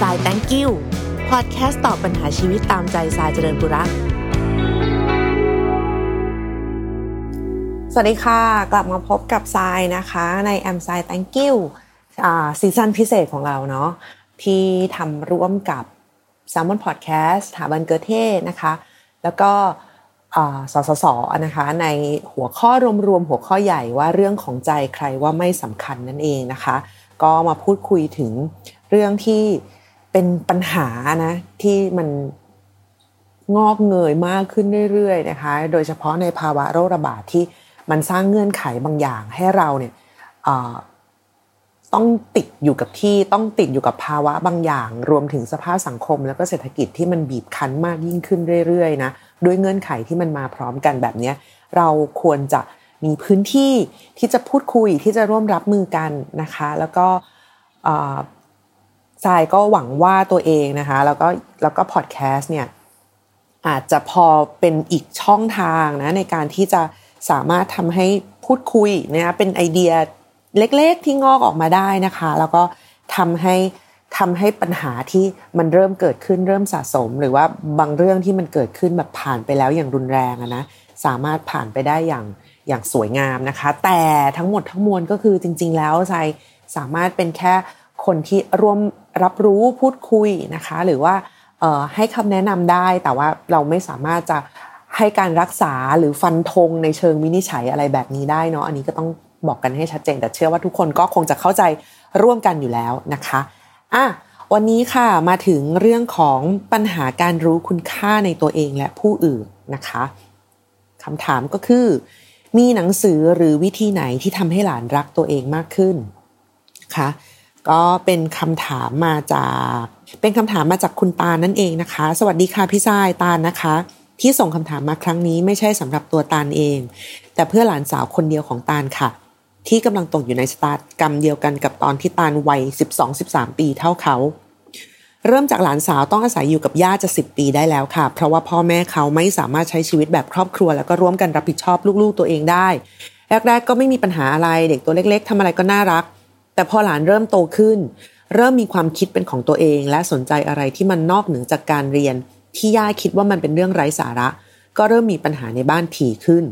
สาย thank you พอดแคสต์ตอบปัญหาชีวิตตามใจสายเจริญบุรักสวัสดีค่ะ กลับมาพบกับทรายนะคะในแอมไซ thank you ซีซั่นพิเศษของเราเนาะที่ทำร่วมกับ s ซ l m o n Podcast สถาบันเกิเทนะคะ แล้วก็สสสนะคะในหัวข้อรวมๆหัวข้อใหญ่ว่าเรื่องของใจใครว่าไม่สำคัญนั่นเองนะคะ ก็มาพูดคุยถึงเรื่องที่ เป็นปัญหานะ ที่มันงอกเงยมากขึ้นเรื่อยๆนะคะ โดยเฉพาะในภาวะโรคระบาดที่มันสร้างเงื่อนไขบางอย่างให้เราเนี่ยต้องติดอยู่กับที่ต้องติดอยู่กับภาวะบางอย่าง รวมถึงสภาพสังคม แล้วก็เศรษฐกิจที่มันบีบคั้นมากยิ่งขึ้นเรื่อยๆนะด้วยเงื่อนไขที่มันมาพร้อมกันแบบนี้เราควรจะมีพื้นที่ที่จะพูดคุยที่จะร่วมรับมือกันนะคะ แล้วก็ ทรายก็หวังว่าตัวเองนะคะ แล้วก็แล้วก็พอดแคสต์เนี่ยอาจจะพอเป็นอีกช่องทางนะในการที่จะสามารถทำให้พูดคุยนะเป็นไอเดียเล็กๆที่งอกออกมาได้นะคะ แล้วก็ทำให้ทำให้ปัญหาที่มันเริ่มเกิดขึ้นเริ่มสะสม หรือว่าบางเรื่องที่มันเกิดขึ้นแบบผ่านไปแล้วอย่างรุนแรงนะสามารถผ่านไปได้อย่างอย่างสวยงามนะคะ แต่ทั้งหมดทั้งมวลก็คือจริง ๆ แล้วใจสามารถเป็นแค่ คนที่ร่วมรับรู้พูดคุยนะคะ หรือว่าให้คำแนะนำได้ แต่ว่าเราไม่สามารถจะให้การรักษาหรือฟันธงในเชิงวินิจฉัยอะไรแบบนี้ได้เนาะอันนี้ก็ต้องบอกกันให้ชัดเจน แต่เชื่อว่าทุกคนก็คงจะเข้าใจร่วมกันอยู่แล้วนะคะอะวันนี้ค่ะมาถึงเรื่องของปัญหาการรู้คุณค่าในตัวเองและผู้อื่นนะคะคำถามก็คือ มีหนังสือหรือวิธีไหนที่ทำให้หลานรักตัวเองมากขึ้นคะ ก็เป็นคำถามมาจาก เป็นคำถามมาจากคุณตานั่นเองนะคะ สวัสดีค่ะพี่ชายตาลนะคะ ที่ส่งคำถามมาครั้งนี้ไม่ใช่สำหรับตัวตาลเอง แต่เพื่อหลานสาวคนเดียวของตาลค่ะ ที่กำลังตกอยู่ในสตาร์กรรมเดียวกันกับตอนที่ตาลวัย 12-13 ปีเท่าเขาเริ่มจากหลานสาวต้องอาศัยอยู่กับย่าจะสิบปีได้แล้วค่ะ เพราะว่าพ่อแม่เขาไม่สามารถใช้ชีวิตแบบครอบครัว แล้วก็ร่วมกันรับผิดชอบลูกๆตัวเองได้ แรกๆก็ไม่มีปัญหาอะไรเด็กตัวเล็ก ๆทำอะไรก็น่ารัก แต่พอหลานเริ่มโตขึ้น เริ่มมีความคิดเป็นของตัวเอง และสนใจอะไรที่มันนอกเหนือจากการเรียน ที่ย่าคิดว่ามันเป็นเรื่องไร้สาระ ก็เริ่มมีปัญหาในบ้านถี่ขึ้น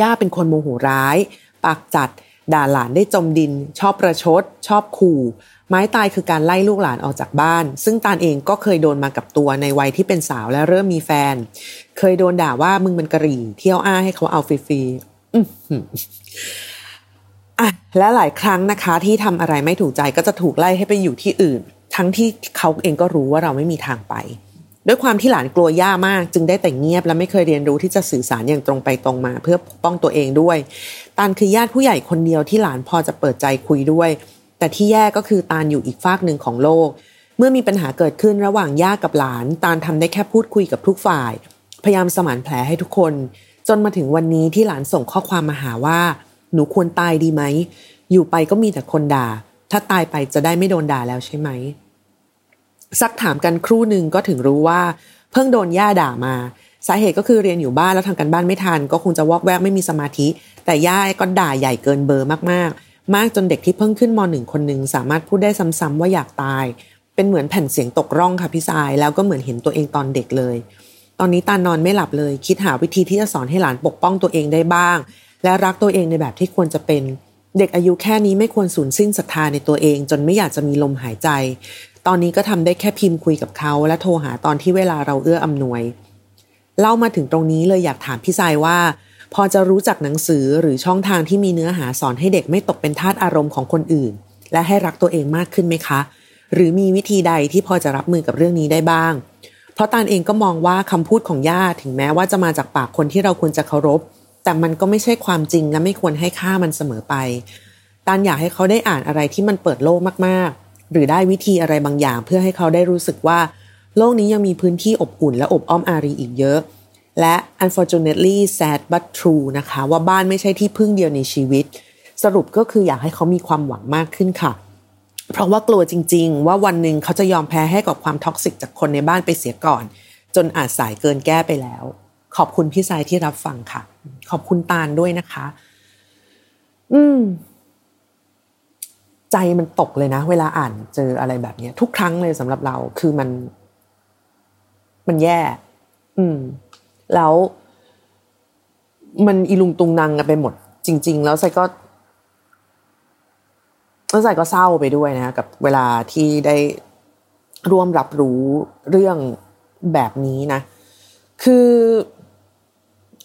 ย่าเป็นคนโมโหร้าย ปากจัด ด่าหลานได้จมดิน ชอบประชด ชอบขู่ไม้ตายคือการไล่ลูกหลานออกจากบ้าน ซึ่งตาเองก็เคยโดนมากับตัวในวัยที่เป็นสาวและเริ่มมีแฟน เคยโดนด่าว่ามึงมันกระรี่ เที่ยวอ้าให้เขาเอาฟรีๆ อะและหลายครั้งนะคะ ที่ทำอะไรไม่ถูกใจก็จะถูกไล่ให้ไปอยู่ที่อื่น ทั้งที่เขาเองก็รู้ว่าเราไม่มีทางไป ด้วยความที่หลานกลัวย่ามาก จึงได้แต่งเงียบและไม่เคยเรียนรู้ที่จะสื่อสารอย่างตรงไปตรงมา เพื่อปกป้องตัวเองด้วย ตานคือญาติผู้ใหญ่คนเดียวที่หลานพอจะเปิดใจคุยด้วย แต่ที่แย่ก็คือตานอยู่อีกฝากหนึ่งของโลก เมื่อมีปัญหาเกิดขึ้นระหว่างย่ากับหลาน ตานทำได้แค่พูดคุยกับทุกฝ่าย พยายามสมานแผลให้ทุกคน จนมาถึงวันนี้ที่หลานส่งข้อความมาหาว่า หนูควรตายดีไหม อยู่ไปก็มีแต่คนด่า ถ้าตายไปจะได้ไม่โดนด่าแล้วใช่ไหม ซักถามกันครู่หนึ่งก็ถึงรู้ว่า เพิ่งโดนย่าด่ามา สาเหตุก็คือเรียนอยู่บ้านแล้วทำกันบ้านไม่ทัน ก็คงจะวอกแวกไม่มีสมาธิ แต่ย่าก็ด่าใหญ่เกินเบอร์มากๆ มากจนเด็กที่เพิ่งขึ้นมหนึ่งคนหนึ่งสามารถพูดได้ซ้ำๆว่าอยากตาย เป็นเหมือนแผ่นเสียงตกร่องค่ะพี่สาย แล้วก็เหมือนเห็นตัวเองตอนเด็กเลยตอนนี้ตานอนไม่หลับเลย คิดหาวิธีที่จะสอนให้หลานปกป้องตัวเองได้บ้าง และรักตัวเองในแบบที่ควรจะเป็น เด็กอายุแค่นี้ไม่ควรสูญสิ้นศรัทธาในตัวเอง จนไม่อยากจะมีลมหายใจ ตอนนี้ก็ทำได้แค่พิมพ์คุยกับเขา และโทรหาตอนที่เวลาเราเอื้ออำนวย เล่ามาถึงตรงนี้เลยอยากถามพี่สายว่า พอจะรู้จักหนังสือหรือช่องทางที่มีเนื้อหาสอนให้เด็กไม่ตกเป็นทาสอารมณ์ของคนอื่น และให้รักตัวเองมากขึ้นไหมคะ หรือมีวิธีใดที่พอจะรับมือกับเรื่องนี้ได้บ้าง เพราะตานเองก็มองว่าคำพูดของย่าถึงแม้ว่าจะมาจากปากคนที่เราควรจะเคารพ แต่มันก็ไม่ใช่ความจริงและไม่ควรให้ค่ามันเสมอไปตานอยากให้เขาได้อ่านอะไรที่มันเปิดโลกมากๆ หรือได้วิธีอะไรบางอย่าง เพื่อให้เขาได้รู้สึกว่า โลกนี้ยังมีพื้นที่อบอุ่นและอบอ้อมอารีอีกเยอะ และ unfortunately sad but true นะคะ ว่าบ้านไม่ใช่ที่พึ่งเดียวในชีวิต สรุปก็คืออยากให้เขามีความหวังมากขึ้นค่ะ เพราะว่ากลัวจริง ๆ ว่าวันหนึ่งเขาจะยอมแพ้ให้กับความท็อกซิกจากคนในบ้านไปเสียก่อน จนอาจสายเกินแก้ไปแล้ว ขอบคุณพี่สายที่รับฟังค่ะ ขอบคุณตาลด้วยนะคะ อืม ใจมันตกเลยนะ เวลาอ่านเจออะไรแบบนี้ทุกครั้งเลยสำหรับเรา คือมัน มันแย่ อืม แล้ว มันอีลุงตุงนางกันไปหมด จริง ๆ แล้วใส่ก็แล้วใส่ก็เศร้าไปด้วยนะกับ เวลาที่ได้ร่วมรับรู้เรื่องแบบนี้นะ คือ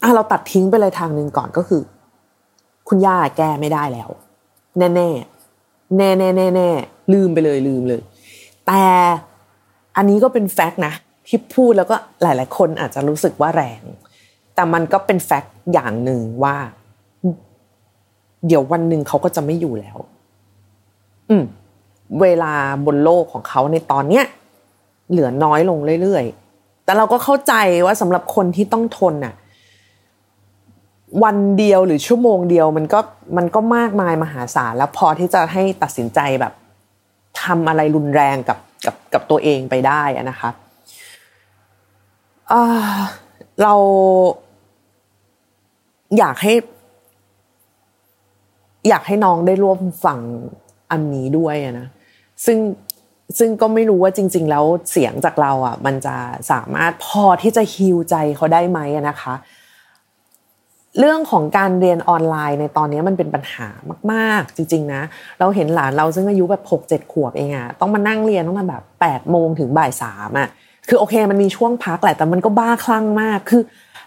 อะเราตัดทิ้งไปเลยทางหนึ่งก่อนก็คือ คุณย่าแก้ไม่ได้แล้ว แน่แน่แน่แน่แน่แน่ลืมไปเลยลืมเลย แต่อันนี้ก็เป็นแฟกต์นะที่พูดแล้วก็หลาย ๆ คนอาจจะรู้สึกว่าแรง แต่มันก็เป็นแฟกต์อย่างหนึ่งว่า เดี๋ยววันหนึ่งเขาก็จะไม่อยู่แล้ว อืม เวลาบนโลกของเขาในตอนเนี้ยเหลือน้อยลงเรื่อย ๆ แต่เราก็เข้าใจว่าสำหรับคนที่ต้องทนน่ะ วันเดียวหรือชั่วโมงเดียวมันก็มันก็มากมายมหาศาลแล้วพอที่จะให้ตัดสินใจแบบทำอะไรรุนแรงกับกับกับตัวเองไปได้นะคะเราอยากให้ อยากให้น้องได้ร่วมฟังอันนี้ด้วยนะซึ่งซึ่งก็ไม่รู้ว่าจริง ๆ แล้วเสียงจากเราอะ มันจะสามารถพอที่จะฮิวใจเขาได้ไหมนะคะ เรื่องของการเรียนออนไลน์ในตอนนี้มันเป็นปัญหามากๆ จริง ๆ นะ เราเห็นหลานเราซึ่งอายุแบบหกเจ็ดขวบเองอะต้องมานั่งเรียนต้องมาแบบแปดโมงถึงบ่ายสามอะคือโอเคมันมีช่วงพักแหละแต่มันก็บ้าคลั่งมากคือ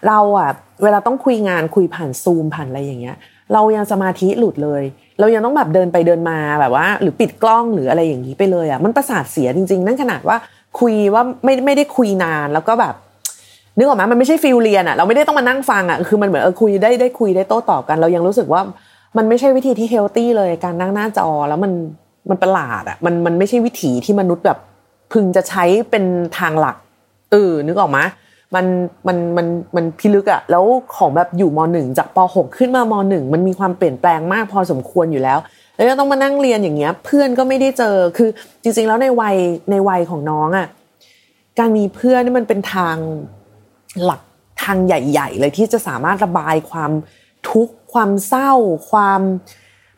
เราอะเวลาต้องคุยงานคุยผ่านซูมผ่านอะไรอย่างเงี้ย เรายังสมาธิหลุดเลย เรายังต้องแบบเดินไปเดินมาแบบว่า หรือปิดกล้องหรืออะไรอย่างนี้ไปเลยอะมันประสาทเสียจริง ๆ นั่นขนาดว่าคุยว่าไม่ไม่ได้คุยนานแล้วก็แบบ นึกออกไหมมันไม่ใช่ฟิลเรียนอะเราไม่ได้ต้องมานั่งฟังอะคือมันเหมือนเออคุยได้ได้คุยได้โต้ตอบกัน เรายังรู้สึกว่ามันไม่ใช่วิธีที่เฮลตี้เลยการนั่งหน้าจอแล้วมันมันประหลาดอะมันมันไม่ใช่วิถีที่มนุษย์แบบพึงจะใช้เป็นทางหลักเออนึกออกไหมมันมันมันมันพิลึกอะแล้วของแบบอยู่มหนึ่งจากปหกขึ้นมามหนึ่งมันมีความเปลี่ยนแปลงมากพอสมควรอยู่แล้ว แล้วต้องมานั่งเรียนอย่างเงี้ย เพื่อนก็ไม่ได้เจอคือจริง ๆ แล้วในวัยในวัยของน้องอะการมีเพื่อนนี่มันเป็นทาง หลักทางใหญ่ ๆ เลยที่จะสามารถระบายความทุกข์ความเศร้า ความ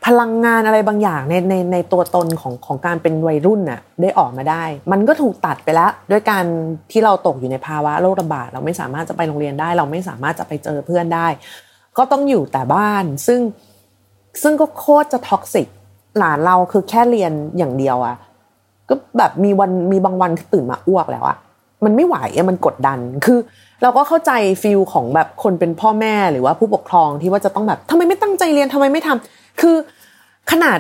พลังงานอะไรบางอย่างในในในตัวตนของของการเป็นวัยรุ่นน่ะได้ออกมาได้ มันก็ถูกตัดไปแล้ว ด้วยการที่เราตกอยู่ในภาวะโรคระบาดเราไม่สามารถจะไปโรงเรียนได้ เราไม่สามารถจะไปเจอเพื่อนได้ ก็ต้องอยู่แต่บ้านซึ่งซึ่งก็โคตรจะท็อกซิกหลานเราคือแค่เรียนอย่างเดียวอะก็แบบมีวันมีบางวันตื่นมาอ้วกแล้วอะมันไม่ไหวอะมันกดดันคือ เราก็เข้าใจฟิลของแบบคนเป็นพ่อแม่หรือว่าผู้ปกครองที่ว่าจะต้องแบบทำไมไม่ตั้งใจเรียนทำไมไม่ทำคือขนาด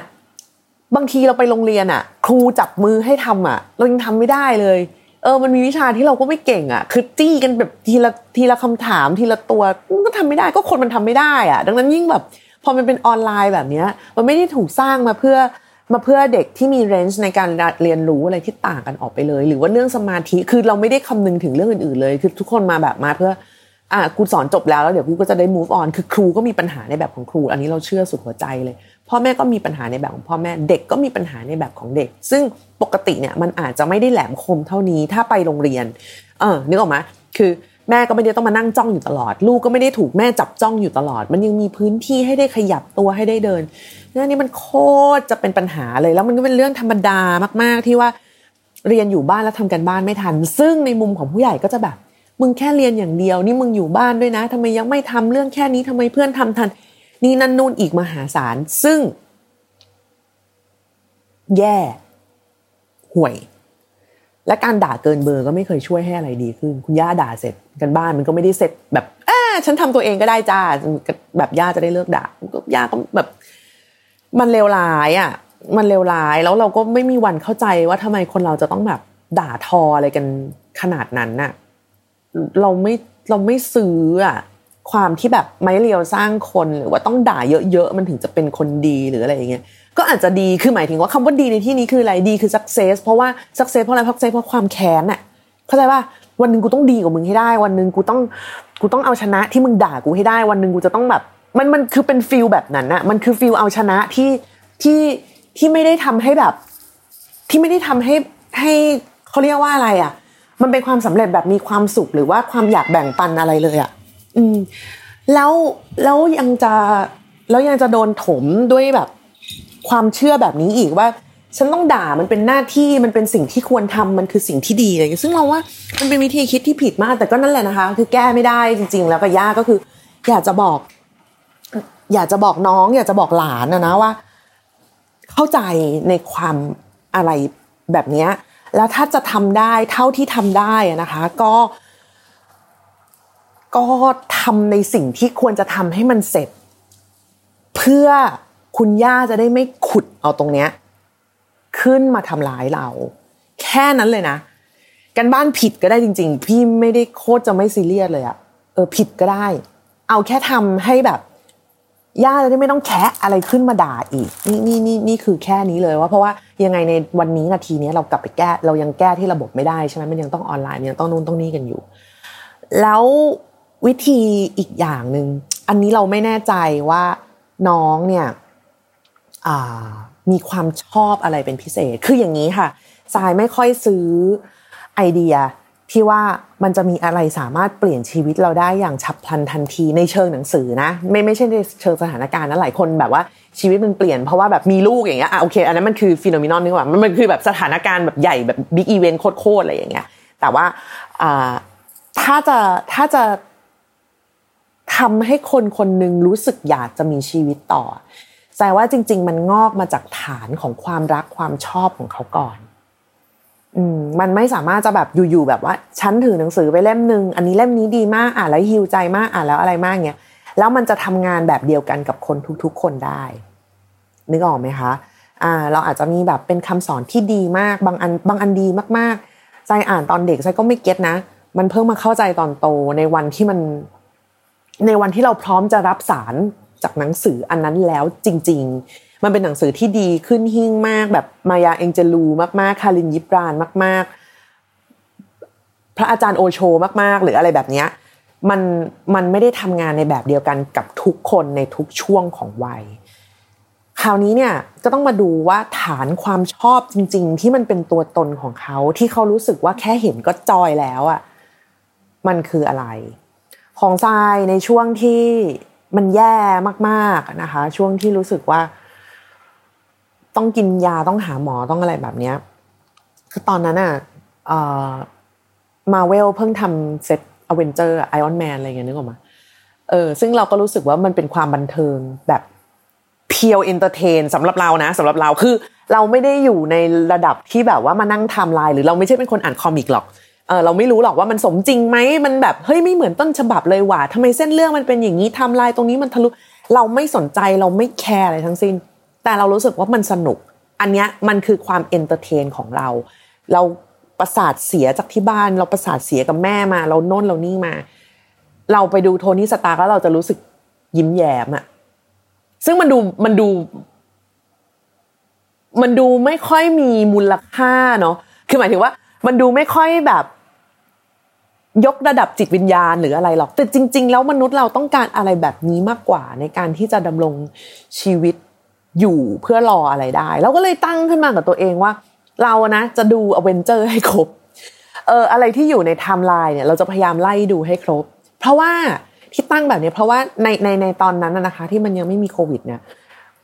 บางทีเราไปโรงเรียนอะครูจับมือให้ทำอะเรายังทำไม่ได้เลย เออมันมีวิชาที่เราก็ไม่เก่งอะคือจี้กันแบบทีละทีละคำถามทีละตัวก็ทำไม่ได้ก็คนมันทำไม่ได้อะดังนั้นยิ่งแบบพอมันเป็นออนไลน์แบบเนี้ย มันไม่ได้ถูกสร้างมาเพื่อ มาเพื่อเด็กที่มีเรนจ์ในการเรียนรู้อะไรที่ต่างกันออกไปเลย หรือว่าเรื่องสมาธิคือเราไม่ได้คำนึงถึงเรื่องอื่นๆเลย คือทุกคนมาแบบมาเพื่ออะกูสอนจบแล้วแล้วเดี๋ยวกูก็จะได้ move on คือครูก็มีปัญหาในแบบของครู อันนี้เราเชื่อสุดหัวใจเลย พ่อแม่ก็มีปัญหาในแบบของพ่อแม่เด็กก็มีปัญหาในแบบของเด็ก ซึ่งปกติเนี่ยมันอาจจะไม่ได้แหลมคมเท่านี้ถ้าไปโรงเรียน เออนึกออกไหมคือแม่ก็ไม่ได้ต้องมานั่งจ้องอยู่ตลอด ลูกก็ไม่ได้ถูกแม่จับจ้องอยู่ตลอด มันยังมีพื้นที่ให้ได้ขยับตัวให้ได้เดิน เนี่นี่มันโคตรจะเป็นปัญหาเลย แล้วมันก็เป็นเรื่องธรรมดามาก ๆ ที่ว่าเรียนอยู่บ้านแล้วทำกันบ้านไม่ทัน ซึ่งในมุมของผู้ใหญ่ก็จะแบบ มึงแค่เรียนอย่างเดียว นี่มึงอยู่บ้านด้วยนะทำไมยังไม่ทำเรื่องแค่นี้ทำไมเพื่อนทำทัน นี่นั่นนู่นอีกมหาศาล ซึ่ง แย่ ห่วย และการด่าเกินเบอร์ก็ไม่เคยช่วยให้อะไรดีขึ้น คุณย่าด่าเสร็จกันบ้านมันก็ไม่ได้เสร็จแบบอ่าฉันทำตัวเองก็ได้จ้าแบบย่าจะได้เลิกด่าก็ย่าก็แบบ มันเลวร้ายอะ มันเลวร้ายแล้วเราก็ไม่มีวันเข้าใจว่าทำไมคนเราจะต้องแบบด่าทออะไรกันขนาดนั้นน่ะ เราไม่เราไม่ซื้ออะความที่แบบไม้เรียวสร้างคนหรือว่าต้องด่าเยอะๆมันถึงจะเป็นคนดีหรืออะไรอย่างเงี้ยก็อาจจะดีคือหมายถึงว่าคำว่าดีในที่นี้คืออะไรดีคือ success เพราะว่า success เพราะอะไร success เพราะความแค้นอะเข้าใจว่าวันหนึ่งกูต้องดีกว่ามึงให้ได้ วันหนึ่งกูต้องกูต้องเอาชนะที่มึงด่ากูให้ได้ วันหนึ่งกูจะต้องแบบ มันมันคือเป็น feel แบบนั้นอะมันคือ feel เอาชนะที่ที่ที่ไม่ได้ทำให้แบบ ที่ไม่ได้ทำให้ให้เขาเรียกว่าอะไรอะมันเป็นความสำเร็จแบบมีความสุขหรือว่าความอยากแบ่งปันอะไรเลยอะอืมแล้วแล้วยังจะแล้วยังจะโดนถมด้วยแบบความเชื่อแบบนี้อีกว่าฉันต้องด่ามันเป็นหน้าที่มันเป็นสิ่งที่ควรทำมันคือสิ่งที่ดีอะไรอย่างเงี้ยซึ่งเราว่ามันเป็นวิธีคิดที่ผิดมาก แต่ก็นั่นแหละนะคะ คือแก้ไม่ได้จริง ๆ แล้วก็ยากก็คือ อยากจะบอก อยากจะบอกน้อง อยากจะบอกหลานนะนะว่า เข้าใจในความอะไรแบบนี้แล้วถ้าจะทำได้เท่าที่ทำได้นะคะ ก็ ก็ทำในสิ่งที่ควรจะทำให้มันเสร็จ เพื่อคุณย่าจะได้ไม่ขุดเอาตรงเนี้ยขึ้นมาทำร้ายเรา แค่นั้นเลยนะกันบ้านผิดก็ได้จริง ๆ พี่ไม่ได้โคตรจะไม่ซีเรียสเลยอะเออผิดก็ได้ เอาแค่ทำให้แบบ ย่าจะได้ไม่ต้องแคะอะไรขึ้นมาด่าอีกนี่นี่นี่นี่คือแค่นี้เลยว่าเพราะว่ายังไงในวันนี้นาทีนี้เรากลับไปแก้เรายังแก้ที่ระบบไม่ได้ใช่ไหมมันยังต้องออนไลน์ยังต้องนู่นต้องนี่กันอยู่ แล้ววิธีอีกอย่างหนึ่งอันนี้เราไม่แน่ใจว่าน้องเนี่ยมีความชอบอะไรเป็นพิเศษ คืออย่างนี้ค่ะทรายไม่ค่อยซื้อไอเดีย ที่ว่ามันจะมีอะไรสามารถเปลี่ยนชีวิตเราได้อย่างฉับพลันทันทีในเชิงหนังสือนะ ไม่ไม่ใช่ในเชิงสถานการณ์นะหลายคนแบบว่าชีวิตมันเปลี่ยนเพราะว่าแบบมีลูกอย่างเงี้ยอะโอเคอันนั้นมันคือ phenomenon นี่ว่ามันคือแบบสถานการณ์แบบใหญ่แบบ big event โคตรๆอะไรอย่างเงี้ยแต่ว่าอ่าถ้าจะถ้าจะทำให้คนคนหนึ่งรู้สึกอยากจะมีชีวิตต่อแสดงว่าจริง ๆ มันงอกมาจากฐานของความรักความชอบของเขาก่อน มันไม่สามารถจะแบบอยู่ๆแบบว่าฉันถือหนังสือไปเล่มหนึ่งอันนี้เล่มนี้ดีมากอ่านแล้วฮิวใจมากอ่านแล้วอะไรมากเงี้ยแล้วมันจะทำงานแบบเดียวกันกับคนทุกๆ คนได้ นึกออกไหมคะอ่าเราอาจจะมีแบบเป็นคำสอนที่ดีมากบางอันบางอันดีมากๆใจอ่านตอนเด็กใจก็ไม่เก็ตนะ มันเพิ่งมาเข้าใจตอนโตในวันที่มัน ในวันที่เราพร้อมจะรับสารจากหนังสืออันนั้นแล้วจริง ๆ มันเป็นหนังสือที่ดีขึ้นหิ้งมาก แบบมายาเองเจลูมากๆ คารินยิบรานมาก ๆ พระอาจารย์โอโชมาก ๆ หรืออะไรแบบนี้มันมันไม่ได้ทำงานในแบบเดียวกันกับทุกคนในทุกช่วงของวัย คราวนี้เนี่ยก็ต้องมาดูว่าฐานความชอบจริง ๆ ที่มันเป็นตัวตนของเขาที่เขารู้สึกว่าแค่เห็นก็ joy แล้วอะมันคืออะไร ของทรายในช่วงที่มันแย่มากๆนะคะ ช่วงที่รู้สึกว่า ต้องกินยาต้องหาหมอต้องอะไรแบบเนี้ยคือตอนนั้นอะมาเวลเพิ่งทำเซต Avengers Iron Man อะไรเงี้ยนึกออกมะเออซึ่งเราก็รู้สึกว่ามันเป็นความบันเทิงแบบ pure entertain สำหรับเรานะสำหรับเราคือเราไม่ได้อยู่ในระดับที่แบบว่ามานั่งทำลายหรือเราไม่ใช่เป็นคนอ่าน comic หรอกเออเราไม่รู้หรอกว่ามันสมจริงไหมมันแบบเฮ้ยไม่เหมือนต้นฉบับเลยว่ะทำไมเส้นเรื่องมันเป็นอย่างนี้ทำลายตรงนี้มันทะลุเราไม่สนใจเราไม่แคร์อะไรทั้งสิ้น แต่เรารู้สึกว่ามันสนุก อันเนี้ยมันคือความ entertain ของเรา เราประสาทเสียจากที่บ้าน เราประสาทเสียกับแม่มา เราโน่นเรานี่มา เราไปดูโทนี่สตาร์แล้วเราจะรู้สึกยิ้มแย้มอะซึ่งมันดูมันดู มันดูไม่ค่อยมีมูลค่าเนาะคือหมายถึงว่า มันดูไม่ค่อยแบบ ยกระดับจิตวิญญาณหรืออะไรหรอกแต่จริง ๆ แล้วมนุษย์เราต้องการอะไรแบบนี้มากกว่าในการที่จะดำรงชีวิต อยู่เพื่อรออะไรได้เราก็เลยตั้งขึ้นมากับตัวเองว่า เรานะจะดูอเวนเจอร์ให้ครบเอออะไรที่อยู่ในไทม์ไลน์เนี่ยเราจะพยายามไล่ดูให้ครบ เพราะว่าที่ตั้งแบบนี้เพราะว่าในในในตอนนั้นนะคะ ที่มันยังไม่มีโควิดเนี่ย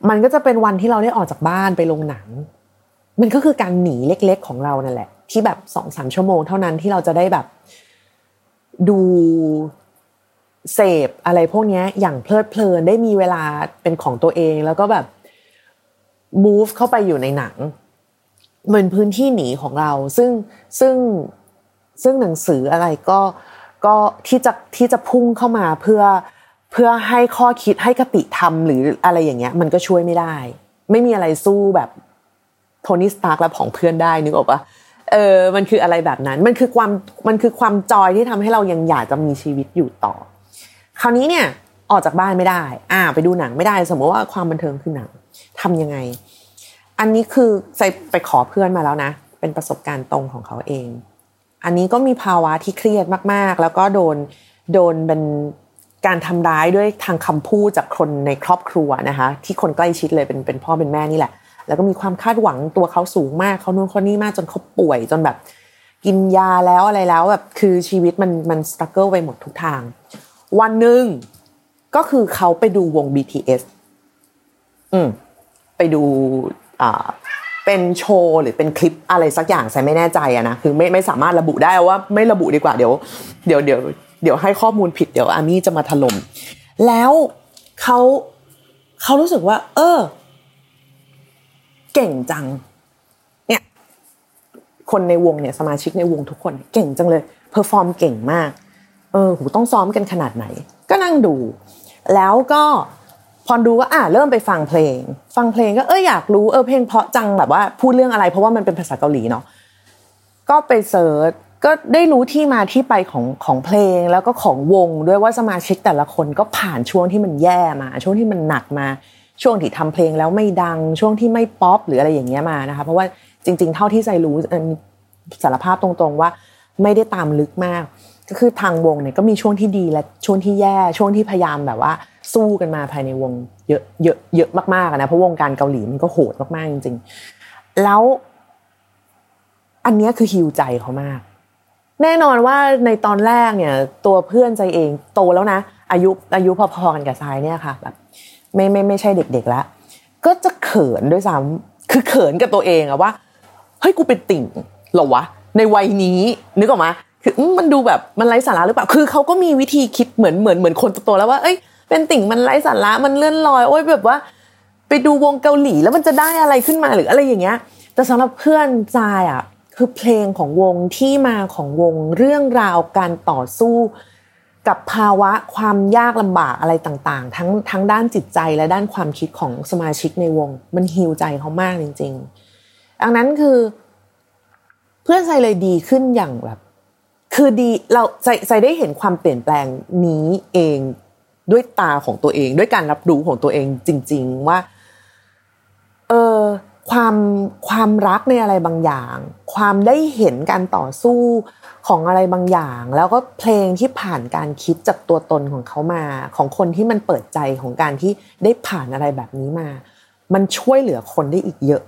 มันก็จะเป็นวันที่เราได้ออกจากบ้านไปลงหนัง มันก็คือการหนีเล็กๆของเรานั่นแหละ ที่แบบสองสามชั่วโมงเท่านั้นที่เราจะได้แบบ ดูเสพอะไรพวกนี้อย่างเพลิดเพลินได้มีเวลาเป็นของตัวเองแล้วก็แบบ move เข้าไปอยู่ในหนังเหมือนพื้นที่หนีของเรา ซึ่งซึ่งซึ่งหนังสืออะไรก็ก็ที่จะที่จะพุ่งเข้ามาเพื่อเพื่อให้ข้อคิดให้คติธรรมหรืออะไรอย่างเงี้ย มันก็ช่วยไม่ได้ ไม่มีอะไรสู้แบบโทนี่สตาร์กและของเพื่อนได้นึกออกปะเออมันคืออะไรแบบนั้น มันคือความมันคือความจอยที่ทำให้เรายังอยากจะมีชีวิตอยู่ต่อ คราวนี้เนี่ยออกจากบ้านไม่ได้ อ่า ไปดูหนังไม่ได้ สมมติว่าความบันเทิงคือหนัง ทำยังไง อันนี้คือใส่ไปขอเพื่อนมาแล้วนะ เป็นประสบการณ์ตรงของเขาเอง อันนี้ก็มีภาวะที่เครียดมากๆ แล้วก็โดนโดนเป็นการทำร้ายด้วยทางคำพูดจากคนในครอบครัวนะคะ ที่คนใกล้ชิดเลยเป็นเป็นพ่อเป็นแม่นี่แหละ แล้วก็มีความคาดหวังตัวเขาสูงมากเขานู่นคนนี้มากจนเขาป่วยจนแบบกินยาแล้วอะไรแล้วแบบคือชีวิตมันมันสตรัคเกิลไปหมดทุกทาง วันหนึ่งก็คือเขาไปดูวง BTS อืม ไปดูอ่าเป็นโชว์หรือเป็นคลิปอะไรสักอย่างใส่ไม่แน่ใจอะนะคือไม่ไม่สามารถระบุได้ว่าไม่ระบุดีกว่าเดี๋ยว เดี๋ยวเดี๋ยวเดี๋ยวให้ข้อมูลผิดเดี๋ยวอามี่จะมาถล่มแล้วเขาเขารู้สึกว่า เออ เก่งจัง เนี่ย คนในวงเนี่ยสมาชิกในวงทุกคน เก่งจังเลยperform เก่งมาก โอ้โหต้องซ้อมกันขนาดไหน ก็นั่งดู แล้วก็ พอดูว่าอ่าเริ่มไปฟังเพลง ฟังเพลงก็เอออยากรู้เออเพลงเพราะจังแบบว่าพูดเรื่องอะไร เพราะว่ามันเป็นภาษาเกาหลีเนาะก็ไป search ก็ได้รู้ที่มาที่ไปของของเพลงแล้วก็ของวงด้วยว่าสมาชิกแต่ละคนก็ผ่านช่วงที่มันแย่มา ช่วงที่มันหนักมาช่วงที่ทำเพลงแล้วไม่ดังช่วงที่ไม่ป๊อปหรืออะไรอย่างเงี้ยมานะคะเพราะว่าจริง ๆ เท่าที่ใจรู้สารภาพตรงๆว่าไม่ได้ตามลึกมาก ก็คือทางวงเนี่ยก็มีช่วงที่ดีและช่วงที่แย่ช่วงที่พยายามแบบว่า สู้กันมาภายในวงเยอะเยอะเยอะมากๆนะเพราะวงการเกาหลีมันก็โหดมากๆจริงๆ แล้ว อันนี้คือฮิวใจเขามาก แน่นอนว่าในตอนแรกเนี่ย ตัวเพื่อนใจเองโตแล้วนะ อายุอายุพอๆกันกับทรายเนี่ยค่ะแบบไม่ไม่ไม่ใช่เด็กๆแล้วก็จะเขินด้วยซ้ำคือเขินกับตัวเองอะว่าเฮ้ยกูเป็นติ่งหรอวะในวัยนี้นึกออกมาคือมันดูแบบมันไร้สาระหรือเปล่า คือเขาก็มีวิธีคิดเหมือนเหมือนเหมือนคนโตๆแล้วว่า เอ้ย เป็นติ่งมันไร้สาระมันเลื่อนลอยโอ้ยแบบว่า ไปดูวงเกาหลีแล้วมันจะได้อะไรขึ้นมาหรืออะไรอย่างเงี้ย แต่สำหรับเพื่อนจายอะคือเพลงของวงที่มาของวงเรื่องราวการต่อสู้ กับภาวะความยากลำบากอะไรต่างๆ ทั้งทั้งด้านจิตใจและด้านความคิดของสมาชิกในวง มันฮิวใจเขามากจริงๆดังนั้นคือ เพื่อนใจเลยดีขึ้นอย่างแบบคือดีเราใจใจได้เห็นความเปลี่ยนแปลงนี้เอง ด้วยตาของตัวเอง ด้วยการรับรู้ของตัวเองจริง ๆ ว่า เออความความรักในอะไรบางอย่าง ความได้เห็นการต่อสู้ของอะไรบางอย่าง แล้วก็เพลงที่ผ่านการคิดจากตัวตนของเขามา ของคนที่มันเปิดใจของการที่ได้ผ่านอะไรแบบนี้มา มันช่วยเหลือคนได้อีกเยอะ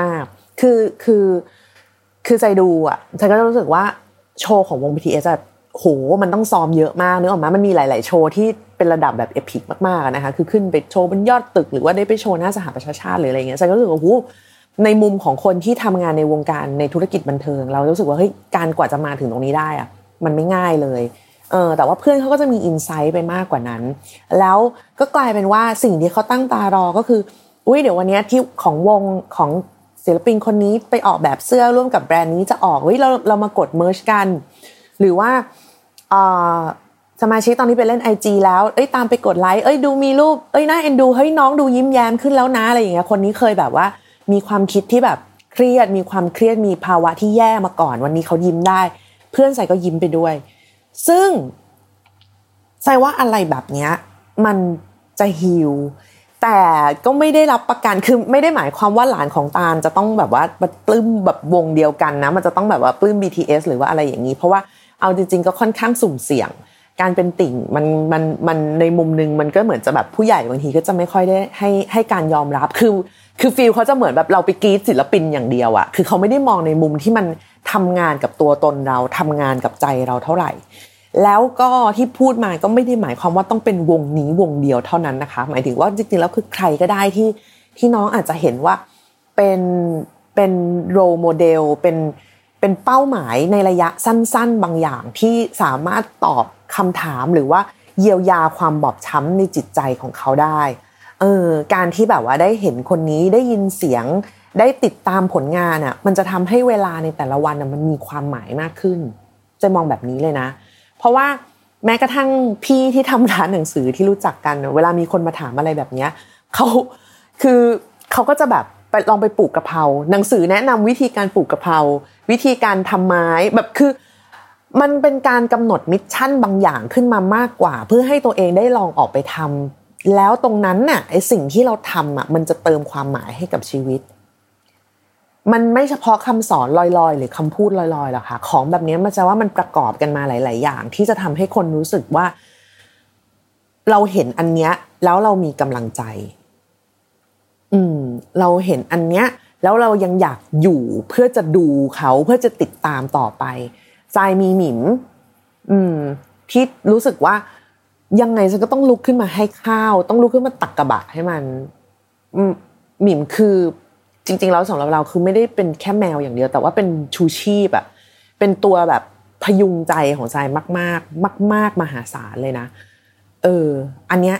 มาก ๆ คือคือคือใจดูอะใจก็รู้สึกว่าโชว์ของวง BTS อะโหมันต้องซ้อมเยอะมากเนื้อออกมามันมีหลาย ๆ โชว์ที่ เป็นระดับแบบเอพิกมากๆนะคะคือขึ้นไปโชว์บนยอดตึก หรือว่าได้ไปโชว์หน้าสหประชาชาติหรืออะไรเงี้ยใจก็รู้สึกว่าโหในมุมของคนที่ทำงานในวงการในธุรกิจบันเทิง เรารู้สึกว่าเฮ้ยการกว่าจะมาถึงตรงนี้ได้อะมันไม่ง่ายเลยเออแต่ว่าเพื่อนเขาก็จะมี insight ไปมากกว่านั้น แล้วก็กลายเป็นว่าสิ่งที่เขาตั้งตารอก็คืออุ้ยเดี๋ยววันนี้ที่ของวงของศิลปินคนนี้ไปออกแบบเสื้อร่วมกับแบรนด์นี้จะออกเฮ้ยเราเรามากด merch กัน หรือว่า สมาชิกตอนนี้ไปเล่น IG แล้ว เอ้ยตามไปกดไลค์ เอ้ยดูมีรูป เอ้ยน่าเอ็นดูเฮ้ยน้องดูยิ้มแย้มขึ้นแล้วนะอะไรอย่างเงี้ยคนนี้เคยแบบว่ามีความคิดที่แบบเครียด มีความเครียดมีภาวะที่แย่มาก่อน วันนี้เขายิ้มได้ เพื่อนใส่ก็ยิ้มไปด้วย ซึ่งใส่ว่าอะไรแบบเนี้ยมันจะฮิวแต่ก็ไม่ได้รับประกันคือไม่ได้หมายความว่าหลานของตาลจะต้องแบบว่าปลื้มแบบวงเดียวกันนะ มันจะต้องแบบว่าปลื้ม BTS หรือว่าอะไรอย่างนี้ เพราะว่าเอาจริง ๆ ก็ค่อนข้างสุ่มเสี่ยง การเป็นติ่งมันมันมันในมุมนึงมันก็เหมือนจะแบบผู้ใหญ่บางทีก็จะไม่ค่อยได้ให้ให้การยอมรับคือ คือ feel เขาจะเหมือนแบบเราไปกรีดศิลปินอย่างเดียวอะคือเขาไม่ได้มองในมุมที่มันทำงานกับตัวตนเราทำงานกับใจเราเท่าไหร่ แล้วก็ที่พูดมาก็ไม่ได้หมายความว่าต้องเป็นวงนี้วงเดียวเท่านั้นนะคะ หมายถึงว่าจริงๆแล้วคือใครก็ได้ที่ที่น้องอาจจะเห็นว่าเป็นเป็น role model เป็นเป็นเป้าหมายในระยะสั้น ๆ บางอย่างที่สามารถตอบ คำถามหรือว่าเยียวยาความบอบช้ำในจิตใจของเขาได้เออการที่แบบว่าได้เห็นคนนี้ได้ยินเสียงได้ติดตามผลงานอะ มันจะทำให้เวลาในแต่ละวันอะมันมีความหมายมากขึ้น จะมองแบบนี้เลยนะ เพราะว่าแม้กระทั่งพี่ที่ทำร้านหนังสือที่รู้จักกัน เวลามีคนมาถามอะไรแบบเนี้ยเขาคือเขาก็จะแบบไปลองไปปลูกกะเพราหนังสือแนะนำวิธีการปลูกกะเพราวิธีการทำไม้แบบคือ มันเป็นการกำหนดมิชชั่นบางอย่างขึ้นมามากกว่า เพื่อให้ตัวเองได้ลองออกไปทำแล้วตรงนั้นน่ะไอสิ่งที่เราทำอะมันจะเติมความหมายให้กับชีวิต มันไม่เฉพาะคำสอนลอยๆ หรือคำพูดลอยๆหรอกค่ะของแบบนี้มันจะว่ามันประกอบกันมาหลาย ๆ อย่าง ที่จะทำให้คนรู้สึกว่า เราเห็นอันเนี้ยแล้วเรามีกำลังใจ อืม เราเห็นอันเนี้ยแล้วเรายังอยากอยู่เพื่อจะดูเขาเพื่อจะติดตามต่อไป ใจมีหมิม อืม ที่รู้สึกว่ายังไงฉันก็ต้องลุกขึ้นมาให้ข้าว ต้องลุกขึ้นมาตักกระบะให้มันหมิมคือจริง ๆ แล้วสำหรับเราคือไม่ได้เป็นแค่แมวอย่างเดียว แต่ว่าเป็นชูชีพอะเป็นตัวแบบพยุงใจของใจมากๆ มากๆมหาศาลเลยนะ เออ อันเนี้ย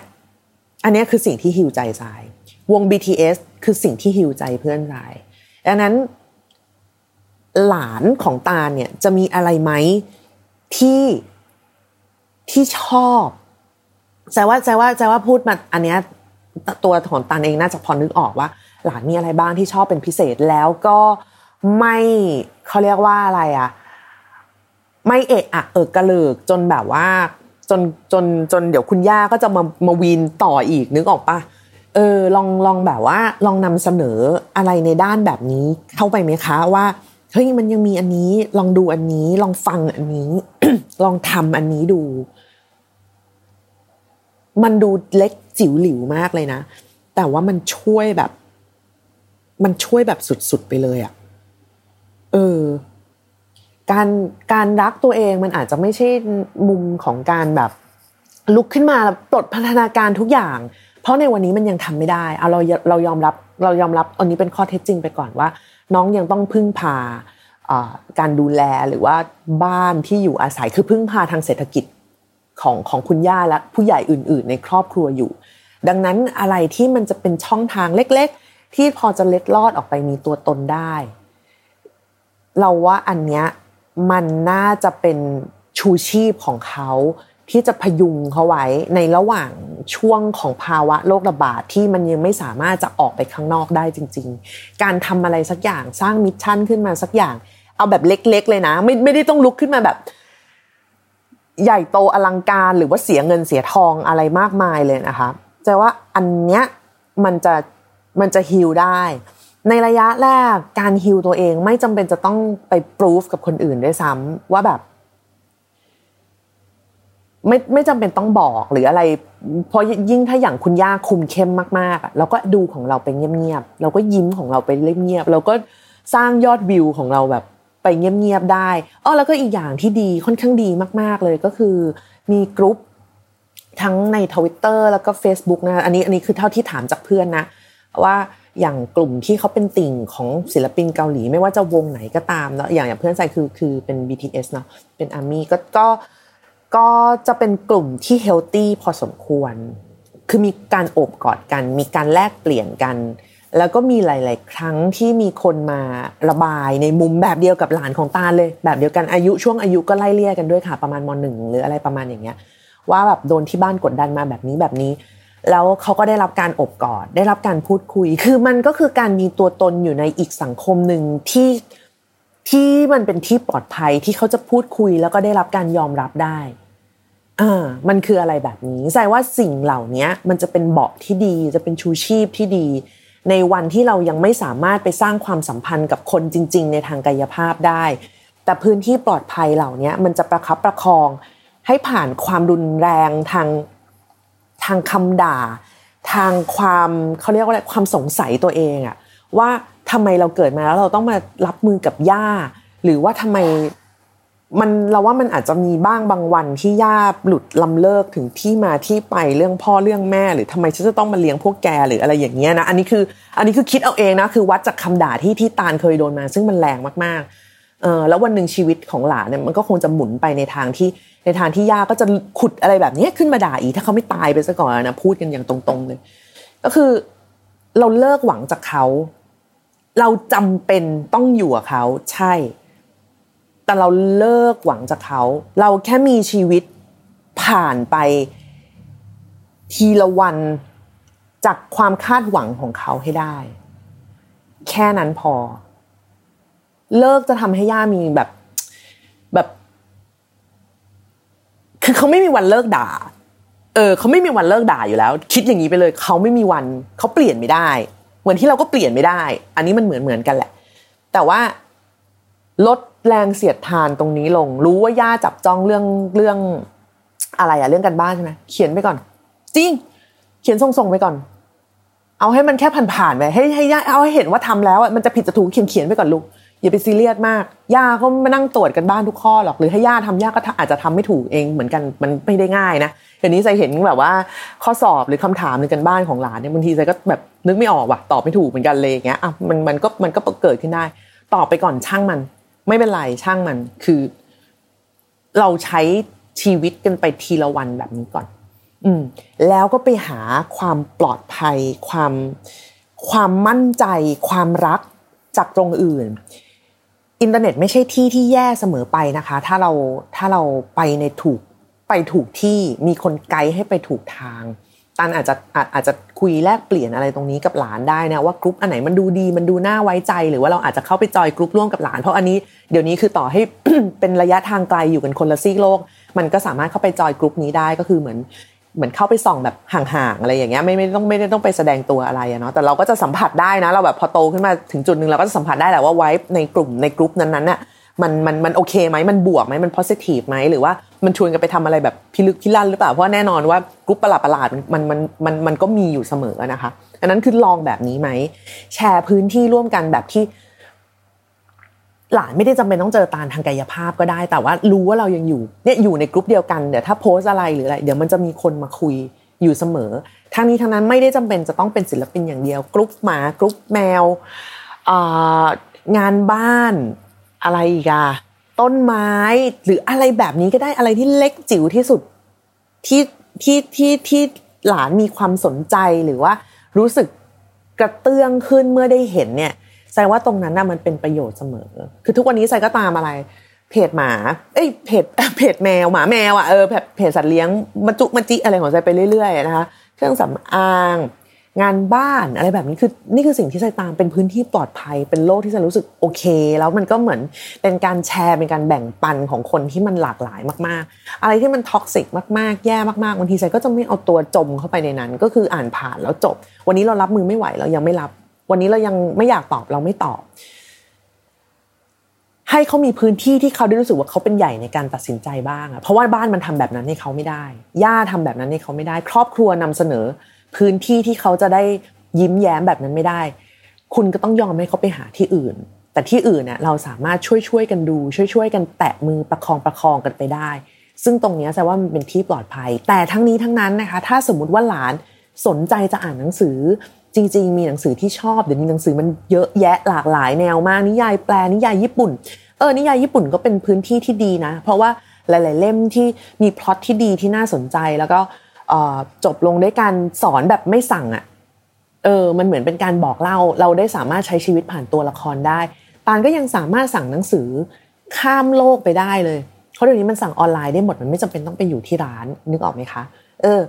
อันเนี้ยคือสิ่งที่ฮิวใจใจวง BTS คือสิ่งที่ฮิวใจเพื่อนใจดังนั้น หลานของตาเนี่ยจะมีอะไรไหมที่ที่ชอบแจว่าแจว่าแจว่าพูดมาอันเนี้ยตัวของตาเองน่าจะพอนึกออกว่า หลานมีอะไรบ้างที่ชอบเป็นพิเศษแล้วก็ไม่เขาเรียกว่าอะไรอะไม่เอะอะเอะกระเลิกจนแบบว่าจนจนจนเดี๋ยวคุณย่าก็จะมามาวีนต่ออีกนึกออกปะเออลองลองแบบว่าลองนำเสนออะไรในด้านแบบนี้เข้าไปไหมคะว่า เฮ้ยมันยังมีอันนี้ลองดูอันนี้ ลองฟังอันนี้ ลองทำอันนี้ดู มันดูเล็กจิ๋วหลิวมากเลยนะ แต่ว่ามันช่วยแบบ มันช่วยแบบสุดๆไปเลยอะ่ะเออ การการรักตัวเองมันอาจจะไม่ใช่มุมของการแบบ ลุกขึ้นมาปลดพัฒนาการทุกอย่าง เพราะในวันนี้มันยังทำไม่ได้เอาเราเรายอมรับ เรายอมรับอันนี้เป็นข้อเท็จจริงไปก่อนว่า น้องยังต้องพึ่งพาการดูแลหรือว่าบ้านที่อยู่อาศัยคือพึ่งพาทางเศรษฐกิจของของคุณย่าและผู้ใหญ่อื่น ๆ ในครอบครัวอยู่ ดังนั้นอะไรที่มันจะเป็นช่องทางเล็ก ๆ ที่พอจะเล็ดลอดออกไปมีตัวตนได้ เราว่าอันเนี้ยมันน่าจะเป็นชูชีพของเขา ที่จะพยุงเขาไว้ในระหว่างช่วงของภาวะโรคระบาดที่มันยังไม่สามารถจะออกไปข้างนอกได้จริง ๆ การทำอะไรสักอย่างสร้าง mission ขึ้นมาสักอย่าง เอาแบบเล็ก ๆ เลยนะ ไม่ไม่ได้ต้องลุกขึ้นมาแบบ ใหญ่โตอลังการหรือว่าเสียเงินเสียทองอะไรมากมายเลยนะคะจะว่าอันเนี้ยมันจะมันจะ heal ได้ ในระยะแรกการฮิลตัวเองไม่จำเป็นจะต้องไปพิสูจกับคนอื่นด้วยซ้ำว่าแบบ ไม่ไม่จำเป็นต้องบอกหรืออะไร เพราะยิ่งถ้าอย่างคุณย่าคุมเข้มมากๆเราก็ดูของเราไปเงียบๆเราก็ยิ้มของเราไปเงียบๆเราก็สร้างยอดวิวของเราแบบไปเงียบๆได้อ๋อแล้วก็อีกอย่างที่ดีค่อนข้างดีมากๆเลยก็คือมีกรุ๊ปทั้งในทวิตเตอร์แล้วก็ Facebook นะอันนี้อันนี้คือเท่าที่ถามจากเพื่อนนะว่าอย่างกลุ่มที่เขาเป็นติ่งของศิลปินเกาหลี ไม่ว่าจะวงไหนก็ตามแล้วอย่างอย่างเพื่อนใส่คือคือเป็น BTS เนาะเป็นอาร์มี่ก็ก็ ก็จะเป็นกลุ่มที่เฮลตี้พอสมควร คือมีการโอบกอดกัน มีการแลกเปลี่ยนกัน แล้วก็มีหลาย ๆ ครั้งที่มีคนมาระบายในมุมแบบเดียวกับหลานของตาเลย แบบเดียวกันอายุช่วงอายุก็ไล่เลี่ยกันด้วยค่ะ ประมาณมหนึ่งหรืออะไรประมาณอย่างเงี้ย ว่าแบบโดนที่บ้านกดดันมาแบบนี้แบบนี้ แล้วเขาก็ได้รับการอบกอด ได้รับการพูดคุย คือมันก็คือการมีตัวตนอยู่ในอีกสังคมหนึ่งที่ที่มันเป็นที่ปลอดภัยที่เขาจะพูดคุยแล้วก็ได้รับการยอมรับได้ อ่ามันคืออะไรแบบนี้แสดงว่าสิ่งเหล่านี้มันจะเป็นเบาะที่ดี จะเป็นชูชีพที่ดี ในวันที่เรายังไม่สามารถไปสร้างความสัมพันธ์กับคนจริง ๆ ในทางกายภาพได้ แต่พื้นที่ปลอดภัยเหล่านี้มันจะประคับประคอง ให้ผ่านความรุนแรงทางทางคำด่า ทางความเขาเรียกว่าอะไรความสงสัยตัวเองอะว่าทำไมเราเกิดมาแล้วเราต้องมารับมือกับย่าหรือว่าทำไม มันเราว่ามันอาจจะมีบ้างบางวันที่ย่าหลุดลำเลิกถึงที่มาที่ไปเรื่องพ่อเรื่องแม่ หรือทำไมฉันจะต้องมาเลี้ยงพวกแกหรืออะไรอย่างเงี้ยนะอันนี้คือ อันนี้คือคิดเอาเองนะคือวัดจากคำด่าที่ที่ตาลเคยโดนมา ซึ่งมันแรงมากๆเออแล้ววันหนึ่งชีวิตของหลานเนี่ยมันก็คงจะหมุนไปในทางที่ในทางที่ย่าก็จะขุดอะไรแบบนี้ขึ้นมาด่าอีกถ้าเขาไม่ตายไปซะก่อนนะพูดกันอย่างตรงๆเลย ก็คือเราเลิกหวังจากเขา เราจำเป็นต้องอยู่กับเขาใช่ แต่เราเลิกหวังจากเขา เราแค่มีชีวิตผ่านไป ทีละวันจากความคาดหวังของเขาให้ได้ แค่นั้นพอ เลิกจะทำให้ย่ามีแบบแบบ คือเขาไม่มีวันเลิกด่า เออเขาไม่มีวันเลิกด่าอยู่แล้ว คิดอย่างนี้ไปเลย เขาไม่มีวันเขาเปลี่ยนไม่ได้ เหมือนที่เราก็เปลี่ยนไม่ได้ อันนี้มันเหมือนเหมือนกันแหละ แต่ว่าลด แรงเสียดทานตรงนี้ลง รู้ว่าย่าจับจ้องเรื่องเรื่องอะไรอะเรื่องกันบ้านใช่ไหมเขียนไปก่อน จริง เขียนส่งๆไปก่อน เอาให้มันแค่ผ่านๆไปให้ให้ย่าเอาให้เห็นว่าทำแล้วอะมันจะผิดจะถูกเขียนเขียนไปก่อนลูกอย่าไปซีเรียสมากย่าเขาไม่นั่งตรวจกันบ้านทุกข้อหรอกหรือให้ย่าทำย่าก็อาจจะทำไม่ถูกเองเหมือนกันมันไม่ได้ง่ายนะเดี๋ยวนี้ใจเห็นแบบว่าข้อสอบหรือคำถามในกันบ้านของหลานเนี่ยบางทีใจก็แบบนึกไม่ออกว่ะตอบไม่ถูกเหมือนกันเลยอย่างเงี้ยอะมันมันก็มันก็เกิดขึ้นได้ตอบไปก่อนช่างมัน ไม่เป็นไรช่างมันคือ เราใช้ชีวิตกันไปทีละวันแบบนี้ก่อน อืม แล้วก็ไปหาความปลอดภัย ความความมั่นใจ ความรักจากตรงอื่น อินเทอร์เน็ตไม่ใช่ที่ที่แย่เสมอไปนะคะ ถ้าเราถ้าเราไปในถูกไปถูกที่มีคนไกด์ให้ไปถูกทาง ตันอาจจะอาจจะคุยแลกเปลี่ยนอะไรตรงนี้กับหลานได้นะว่ากรุ๊ปอันไหนมันดูดีมันดูน่าไว้ใจ หรือว่าเราอาจจะเข้าไป join group ร่วมกับหลาน เพราะอันนี้เดี๋ยวนี้คือต่อให้เป็นระยะทางไกลอยู่กันคนละซีกโลก มันก็สามารถเข้าไป join group นี้ได้ก็คือเหมือนเหมือนเข้าไปส่องแบบห่างๆอะไรอย่างเงี้ยไม่ไม่ต้องไม่ได้ต้องไปแสดงตัวอะไรอะเนาะแต่เราก็จะสัมผัสได้นะ เราแบบพอโตขึ้นมาถึงจุดหนึ่งเราก็จะสัมผัสได้แหละว่าไว้ในกลุ่มในกรุ๊ปนั้นๆน่ะ มันมันมันโอเคไหมมันบวกไหมมัน positive ไหมหรือว่ามันชวนกันไปทำอะไรแบบพิลึกพิลั่นหรือเปล่าเพราะแน่นอนว่ากรุ๊ปประหลาดประหลาดมันมันมันมันก็มีอยู่เสมอนะคะอันนั้นคือลองแบบนี้ไหมแชร์พื้นที่ร่วมกันแบบที่ หลานไม่ได้จำเป็นต้องเจอตาทางกายภาพก็ได้ แต่ว่ารู้ว่าเรายังอยู่เนี่ยอยู่ในกลุ่มเดียวกันเดี๋ยวถ้าโพสอะไรหรืออะไรเดี๋ยวมันจะมีคนมาคุยอยู่เสมอทั้งนี้ทั้งนั้นไม่ได้จำเป็นจะต้องเป็นศิลปินอย่างเดียวกลุ่มหมากลุ่มแมวงานบ้าน อะไรอีกอะต้นไม้หรืออะไรแบบนี้ก็ได้อะไรที่เล็กจิ๋วที่สุดที่ที่ที่ที่หลานมีความสนใจหรือว่ารู้สึกกระเตื้องขึ้นเมื่อได้เห็นเนี่ยแสดงว่าตรงนั้นน่ะมันเป็นประโยชน์เสมอ คือทุกวันนี้ใส่ก็ตามอะไร เพจหมา เอ้ยเพจเพจแมวหมาแมวอะเออเพจสัตว์เลี้ยงมาจุมาจิอะไรของใจไปเรื่อยๆนะคะ เครื่องสำอาง งานบ้านอะไรแบบนี้คือนี่คือสิ่งที่ใส่ตามเป็นพื้นที่ปลอดภัยเป็นโลกที่จะรู้สึกโอเค แล้วมันก็เหมือนเป็นการแชร์เป็นการแบ่งปันของคนที่มันหลากหลายมากๆ อะไรที่มันท็อกซิกมากๆ แย่มากๆบางทีใส่ก็จะไม่เอาตัวจมเข้าไปในนั้น ก็คืออ่านผ่านแล้วจบ วันนี้เรารับมือไม่ไหวเรายังไม่รับ วันนี้เรายังไม่อยากตอบเราไม่ตอบ ให้เขามีพื้นที่ที่เขาได้รู้สึกว่าเขาเป็นใหญ่ในการตัดสินใจบ้างอะเพราะว่าบ้านมันทำแบบนั้นให้เขาไม่ได้ ย่าทำแบบนั้นให้เขาไม่ได้ ครอบครัวนำเสนอ พื้นที่ที่เขาจะได้ยิ้มแย้มแบบนั้นไม่ได้ คุณก็ต้องยอมให้เขาไปหาที่อื่น แต่ที่อื่นเนี่ยเราสามารถช่วยช่วยกันดู ช่วยช่วยกันแตะมือประคองประคองกันไปได้ ซึ่งตรงนี้แสดงว่ามันเป็นที่ปลอดภัย แต่ทั้งนี้ทั้งนั้นนะคะ ถ้าสมมติว่าหลานสนใจจะอ่านหนังสือ จริง ๆ มีหนังสือที่ชอบเดี๋ยวนี้หนังสือมันเยอะแยะหลากหลายแนวมากนิยายแปลนิยายญี่ปุ่นเออนิยายญี่ปุ่นก็เป็นพื้นที่ที่ดีนะ เพราะว่าหลาย ๆ เล่มที่มีพล็อตที่ดีที่น่าสนใจแล้วก็ จบลงด้วยการสอนแบบไม่สั่งอะ่ะเออมันเหมือนเป็นการบอกเล่าเราได้สามารถใช้ชีวิตผ่านตัวละครได้ตานก็ยังสามารถสั่งหนังสือข้ามโลกไปได้เลยเพราะเดี๋ยวนี้มันสั่งออนไลน์ได้หมดมันไม่จำเป็นต้องไปอยู่ที่ร้านนึกออกไหมคะ เออ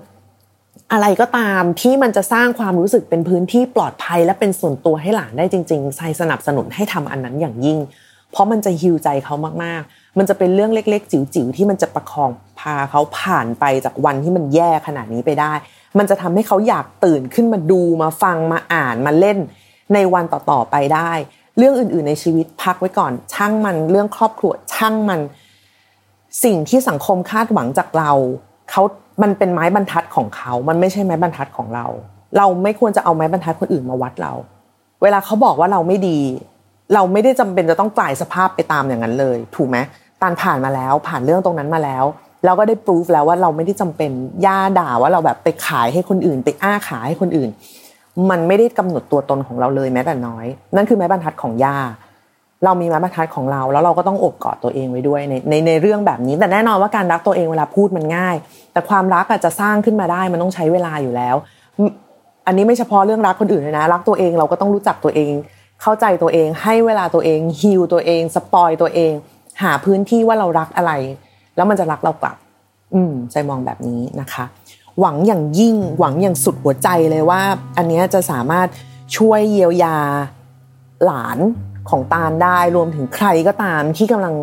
อะไรก็ตามที่มันจะสร้างความรู้สึกเป็นพื้นที่ปลอดภัย และเป็นส่วนตัวให้หลานได้จริงๆใส่สนับสนุนให้ทำอันนั้นอย่างยิ่ง เพราะมันจะฮิวใจเขามากๆ มันจะเป็นเรื่องเล็ก ๆ จิ๋วๆที่มันจะประคองพาเขาผ่านไปจากวันที่มันแย่ขนาดนี้ไปได้ มันจะทำให้เขาอยากตื่นขึ้นมาดูมาฟังมาอ่านมาเล่น ในวันต่อๆไปได้ เรื่องอื่นๆในชีวิตพักไว้ก่อน ช่างมันเรื่องครอบครัวช่างมัน สิ่งที่สังคมคาดหวังจากเราเขามันเป็นไม้บรรทัดของเขา มันไม่ใช่ไม้บรรทัดของเรา เราไม่ควรจะเอาไม้บรรทัดคนอื่นมาวัดเรา เวลาเขาบอกว่าเราไม่ดี เราไม่ได้จำเป็นจะต้องกลายสภาพไปตามอย่างนั้นเลย ถูกไหมตานผ่านมาแล้ว ผ่านเรื่องตรงนั้นมาแล้วเราก็ได้พิสูจแล้วว่าเราไม่ได้จำเป็นย่าด่าว่าเราแบบไปขายให้คนอื่น ไปอ้าขายให้คนอื่น มันไม่ได้กำหนดตัวตนของเราเลยแม้แต่น้อย นั่นคือแม้บรรทัดของย่าเรามีไม้บรรทัดของเรา แล้วเราก็ต้องอบกอดตัวเองไว้ด้วยในในในเรื่องแบบนี้ แต่แน่นอนว่าการรักตัวเองเวลาพูดมันง่าย แต่ความรักอาจจะสร้างขึ้นมาได้มันต้องใช้เวลาอยู่แล้ว อันนี้ไม่เฉพาะเรื่องรักคนอื่นเลยนะ รักตัวเองเราก็ต้องรู้จักตัวเอง เข้าใจตัวเอง ให้เวลาตัวเองฮิวตัวเองสปอยตัวเอง หาพื้นที่ว่าเรารักอะไร แล้วมันจะรักเรากลับ อืมใจมองแบบนี้นะคะ หวังอย่างยิ่งหวังอย่างสุดหัวใจเลยว่า อันนี้จะสามารถช่วยเยียวยาหลานของตาลได้รวมถึงใครก็ตามที่กำลัง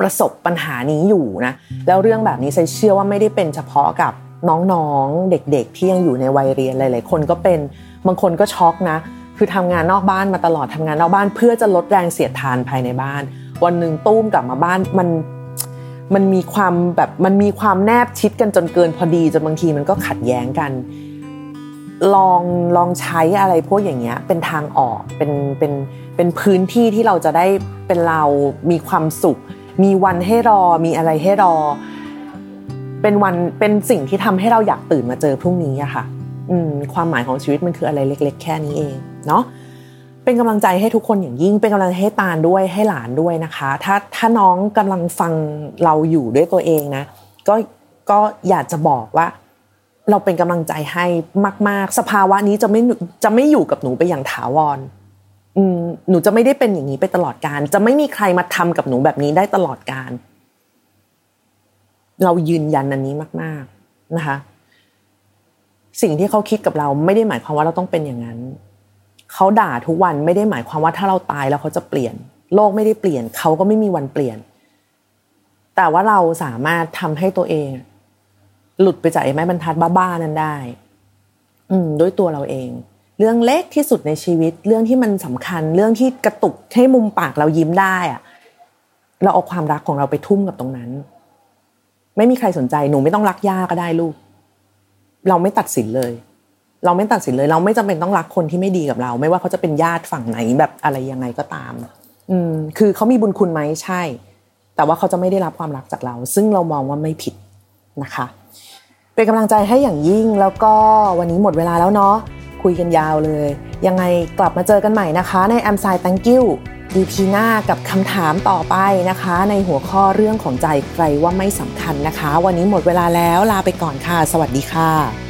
ประสบปัญหานี้อยู่นะแล้วเรื่องแบบนี้ใส่เชื่อว่าไม่ได้เป็นเฉพาะกับน้องๆ เด็กๆ ที่ยังอยู่ในวัยเรียนหลายๆคนก็เป็นบางคนก็ช็อกนะ คือทำงานนอกบ้านมาตลอดทำงานนอกบ้าน เพื่อจะลดแรงเสียดทานภายในบ้าน วันหนึ่งตุ้มกลับมาบ้านมันมันมีความแบบมันมีความแนบชิดกันจนเกินพอดีจนบางทีมันก็ขัดแย้งกัน ลองลองใช้อะไรพวกอย่างเงี้ยเป็นทางออกเป็นเป็นเป็นพื้นที่ที่เราจะได้เป็นเรามีความสุข มีวันให้รอมีอะไรให้รอ เป็นวันเป็นสิ่งที่ทำให้เราอยากตื่นมาเจอพรุ่งนี้อะค่ะ ความหมายของชีวิตมันคืออะไรเล็ก ๆ แค่นี้เองเนาะเป็นกำลังใจให้ทุกคนอย่างยิ่ง เป็นกำลังให้ตาลด้วยให้หลานด้วยนะคะ ถ้าถ้าน้องกำลังฟังเราอยู่ด้วยตัวเองนะ ก็ก็อยากจะบอกว่า เราเป็นกำลังใจให้มาก ๆ สภาวะนี้จะไม่จะไม่อยู่กับหนูไปอย่างถาวรหนูจะไม่ได้เป็นอย่างนี้ไปตลอดการจะไม่มีใครมาทำกับหนูแบบนี้ได้ตลอดการเรายืนยันอันนี้มาก ๆนะคะ สิ่งที่เขาคิดกับเราไม่ได้หมายความว่าเราต้องเป็นอย่างนั้น เขาด่าทุกวันไม่ได้หมายความว่าถ้าเราตายแล้วเขาจะเปลี่ยน โลกไม่ได้เปลี่ยน เขาก็ไม่มีวันเปลี่ยน แต่ว่าเราสามารถทำให้ตัวเอง หลุดไปจากไอ้ไม้บรรทัดบ้าๆนั้นได้ อืม ด้วยตัวเราเอง เรื่องเล็กที่สุดในชีวิต เรื่องที่มันสำคัญ เรื่องที่กระตุกให้มุมปากเรายิ้มได้อะเราเอาความรักของเราไปทุ่มกับตรงนั้น ไม่มีใครสนใจหนูไม่ต้องรักย่าก็ได้ลูก เราไม่ตัดสินเลย เราไม่ตัดสินเลย เราไม่จำเป็นต้องรักคนที่ไม่ดีกับเรา ไม่ว่าเขาจะเป็นญาติฝั่งไหนแบบอะไรยังไงก็ตาม อืม คือเขามีบุญคุณไหมใช่ แต่ว่าเขาจะไม่ได้รับความรักจากเรา ซึ่งเรามองว่าไม่ผิดนะคะ เป็นกำลังใจให้อย่างยิ่งแล้วก็วันนี้หมดเวลาแล้วเนาะ คุยกันยาวเลย ยังไงกลับมาเจอกันใหม่นะคะ ใน a m s i Thank you EP หน้ากับคำถามต่อไปนะคะ ในหัวข้อเรื่องของใจใครว่าไม่สำคัญนะคะ วันนี้หมดเวลาแล้วลาไปก่อนค่ะ สวัสดีค่ะ